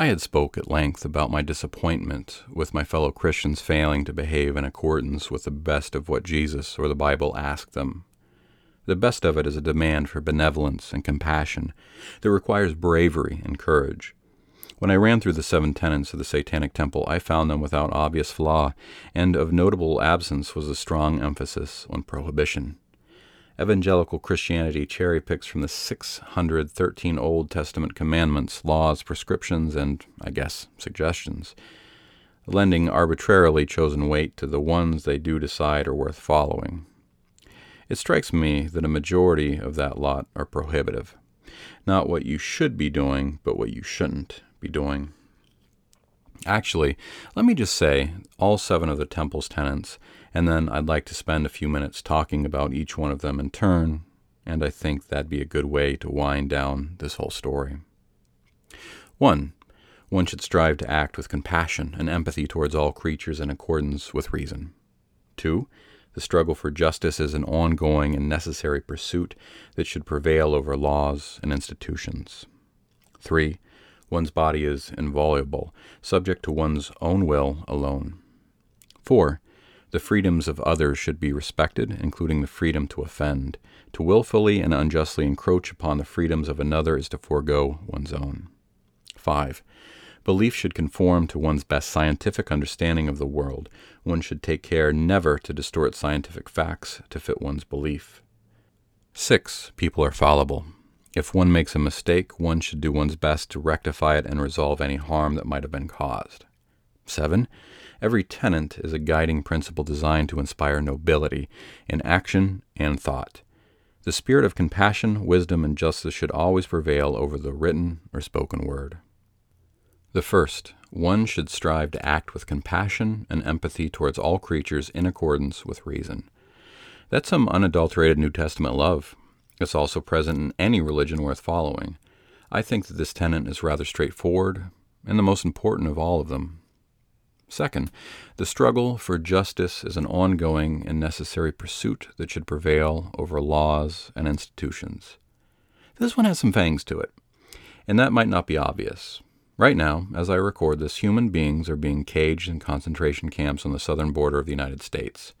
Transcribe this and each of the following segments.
I had spoke at length about my disappointment with my fellow Christians failing to behave in accordance with the best of what Jesus or the Bible asked them. The best of it is a demand for benevolence and compassion that requires bravery and courage. When I ran through the seven tenets of the Satanic Temple, I found them without obvious flaw, and of notable absence was a strong emphasis on prohibition. Evangelical Christianity cherry picks from the 613 Old Testament commandments, laws, prescriptions, and, I guess, suggestions, lending arbitrarily chosen weight to the ones they do decide are worth following. It strikes me that a majority of that lot are prohibitive. Not what you should be doing, but what you shouldn't be doing. Actually, let me just say all seven of the temple's tenets, and then I'd like to spend a few minutes talking about each one of them in turn, and I think that'd be a good way to wind down this whole story. 1. One should strive to act with compassion and empathy towards all creatures in accordance with reason. 2. The struggle for justice is an ongoing and necessary pursuit that should prevail over laws and institutions. 3. One's body is inviolable, subject to one's own will alone. 4. The freedoms of others should be respected, including the freedom to offend. To wilfully and unjustly encroach upon the freedoms of another is to forego one's own. 5. Belief should conform to one's best scientific understanding of the world. One should take care never to distort scientific facts to fit one's belief. 6. People are fallible. If one makes a mistake, one should do one's best to rectify it and resolve any harm that might have been caused. 7. Every tenet is a guiding principle designed to inspire nobility in action and thought. The spirit of compassion, wisdom, and justice should always prevail over the written or spoken word. The first, one should strive to act with compassion and empathy towards all creatures in accordance with reason. That's some unadulterated New Testament love. It's also present in any religion worth following. I think that this tenet is rather straightforward and the most important of all of them. Second, the struggle for justice is an ongoing and necessary pursuit that should prevail over laws and institutions. This one has some fangs to it, and that might not be obvious. Right now, as I record this, human beings are being caged in concentration camps on the southern border of the United States.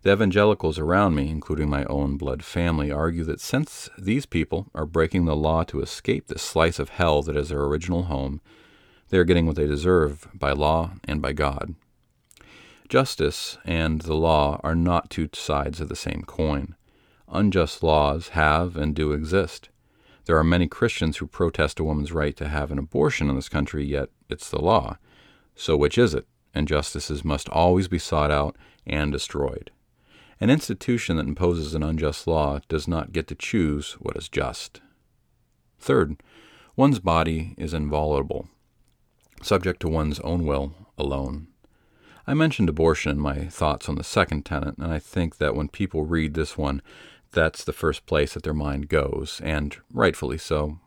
The evangelicals around me, including my own blood family, argue that since these people are breaking the law to escape the slice of hell that is their original home, they are getting what they deserve by law and by God. Justice and the law are not two sides of the same coin. Unjust laws have and do exist. There are many Christians who protest a woman's right to have an abortion in this country, yet it's the law. So which is it? Injustices must always be sought out and destroyed. An institution that imposes an unjust law does not get to choose what is just. Third, one's body is inviolable, subject to one's own will alone. I mentioned abortion in my thoughts on the second tenet, and I think that when people read this one, that's the first place that their mind goes, and rightfully so.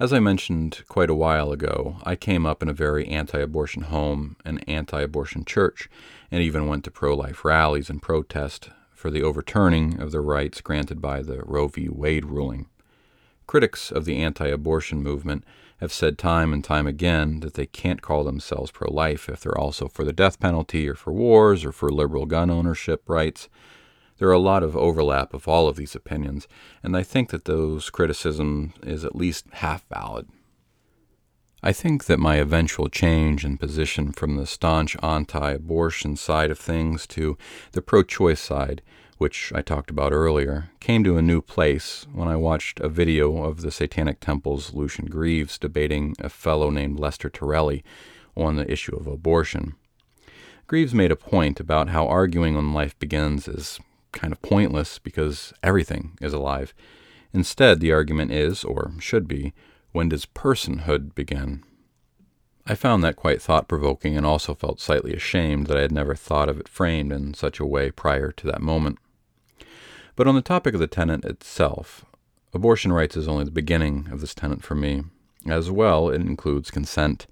As I mentioned quite a while ago, I came up in a very anti abortion home, an anti abortion church, and even went to pro life rallies and protest for the overturning of the rights granted by the Roe v. Wade ruling. Critics of the anti abortion movement have said time and time again that they can't call themselves pro life if they're also for the death penalty or for wars or for liberal gun ownership rights. There are a lot of overlap of all of these opinions, and I think that those criticism is at least half valid. I think that my eventual change in position from the staunch anti abortion side of things to the pro choice side, which I talked about earlier, came to a new place when I watched a video of the Satanic Temple's Lucien Greaves debating a fellow named Lester Torelli on the issue of abortion. Greaves made a point about how arguing when life begins is kind of pointless because everything is alive. Instead, the argument is, or should be, when does personhood begin? I found that quite thought provoking and also felt slightly ashamed that I had never thought of it framed in such a way prior to that moment. But on the topic of the tenant itself, abortion rights is only the beginning of this tenant for me. As well, it includes consent.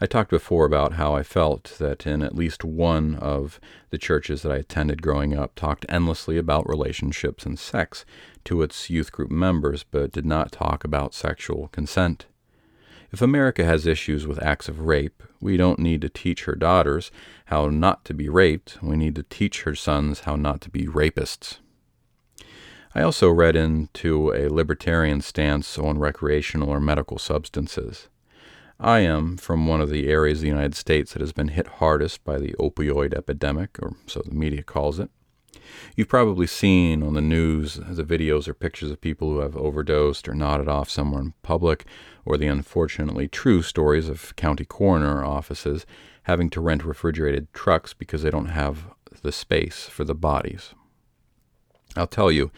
I talked before about how I felt that in at least one of the churches that I attended growing up talked endlessly about relationships and sex to its youth group members, but did not talk about sexual consent. If America has issues with acts of rape, we don't need to teach her daughters how not to be raped. We need to teach her sons how not to be rapists. I also read into a libertarian stance on recreational or medical substances. I am from one of the areas of the United States that has been hit hardest by the opioid epidemic, or so the media calls it. You've probably seen on the news the videos or pictures of people who have overdosed or nodded off somewhere in public, or the unfortunately true stories of county coroner offices having to rent refrigerated trucks because they don't have the space for the bodies. I'll tell you,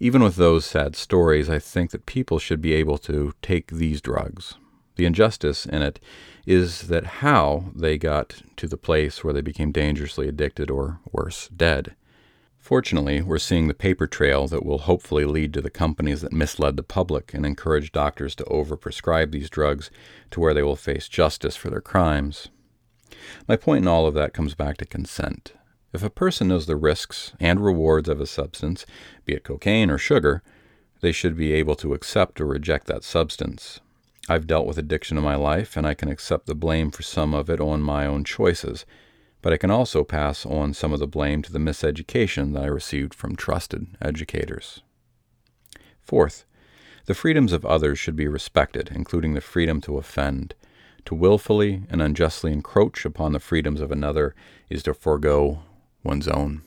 even with those sad stories, I think that people should be able to take these drugs. The injustice in it is that how they got to the place where they became dangerously addicted or, worse, dead. Fortunately, we're seeing the paper trail that will hopefully lead to the companies that misled the public and encourage doctors to overprescribe these drugs to where they will face justice for their crimes. My point in all of that comes back to consent. If a person knows the risks and rewards of a substance, be it cocaine or sugar, they should be able to accept or reject that substance. I've dealt with addiction in my life, and I can accept the blame for some of it on my own choices but I can also pass on some of the blame to the miseducation that I received from trusted educators. Fourth, the freedoms of others should be respected, including the freedom to offend. To willfully and unjustly encroach upon the freedoms of another is to forego one's own.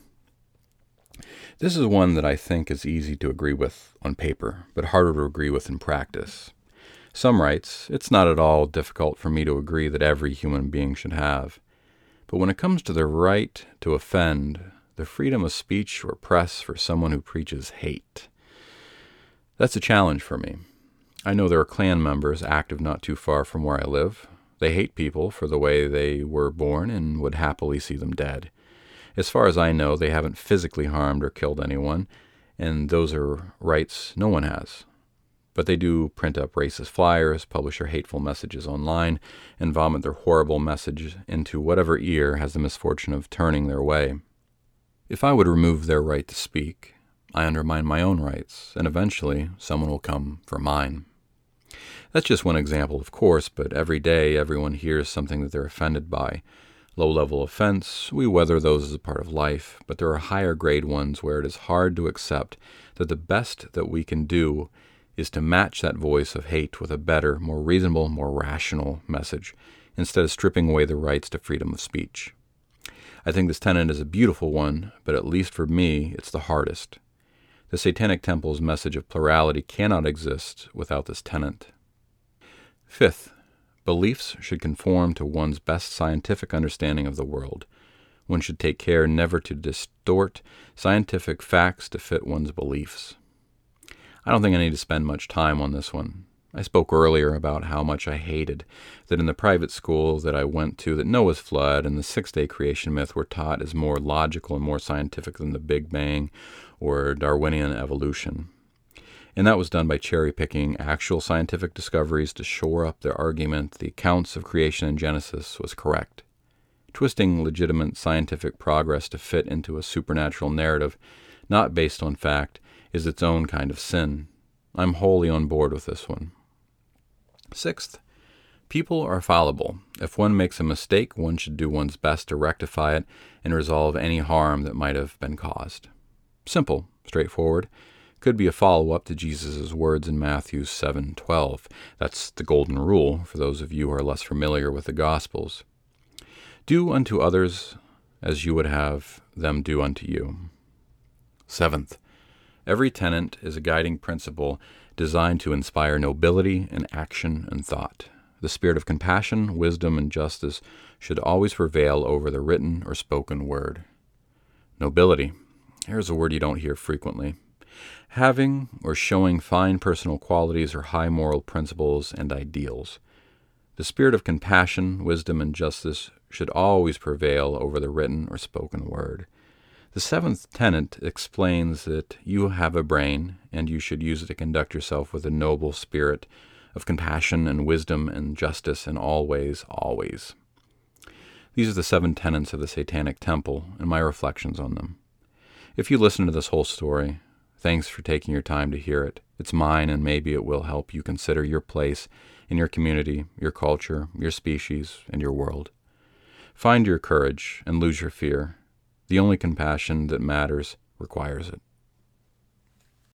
This is one that I think is easy to agree with on paper, but harder to agree with in practice. Some rights, it's not at all difficult for me to agree that every human being should have. But when it comes to the right to offend, the freedom of speech or press for someone who preaches hate, that's a challenge for me. I know there are Klan members active not too far from where I live. They hate people for the way they were born and would happily see them dead. As far as I know, they haven't physically harmed or killed anyone, and those are rights no one has but they do print up racist flyers, publish their hateful messages online, and vomit their horrible message into whatever ear has the misfortune of turning their way. If I would remove their right to speak, I undermine my own rights, and eventually someone will come for mine. That's just one example, of course, but every day everyone hears something that they're offended by. Low level offense, we weather those as a part of life, but there are higher grade ones where it is hard to accept that the best that we can do is to match that voice of hate with a better, more reasonable, more rational message, instead of stripping away the rights to freedom of speech. I think this tenet is a beautiful one, but at least for me, it's the hardest. The Satanic Temple's message of plurality cannot exist without this tenet. Fifth, beliefs should conform to one's best scientific understanding of the world. One should take care never to distort scientific facts to fit one's beliefs. I don't think I need to spend much time on this one. I spoke earlier about how much I hated that in the private school that I went to that Noah's flood and the six-day creation myth were taught as more logical and more scientific than the Big Bang or Darwinian evolution. And that was done by cherry picking actual scientific discoveries to shore up their argument the accounts of creation in Genesis was correct. Twisting legitimate scientific progress to fit into a supernatural narrative not based on fact is its own kind of sin. I'm wholly on board with this one. Sixth, people are fallible. If one makes a mistake, one should do one's best to rectify it and resolve any harm that might have been caused. Simple, straightforward. Could be a follow up to Jesus' words in Matthew 7:12. That's the golden rule for those of you who are less familiar with the Gospels. Do unto others as you would have them do unto you. Seventh, Every tenet is a guiding principle designed to inspire nobility in action and thought. The spirit of compassion, wisdom, and justice should always prevail over the written or spoken word. Nobility. Here's a word you don't hear frequently. Having or showing fine personal qualities or high moral principles and ideals. The spirit of compassion, wisdom, and justice should always prevail over the written or spoken word. The seventh tenet explains that you have a brain and you should use it to conduct yourself with a noble spirit of compassion and wisdom and justice in all ways, always. These are the seven tenets of the Satanic Temple and my reflections on them. If you listen to this whole story, thanks for taking your time to hear it. It's mine, and maybe it will help you consider your place in your community, your culture, your species, and your world. Find your courage and lose your fear. The only compassion that matters requires it.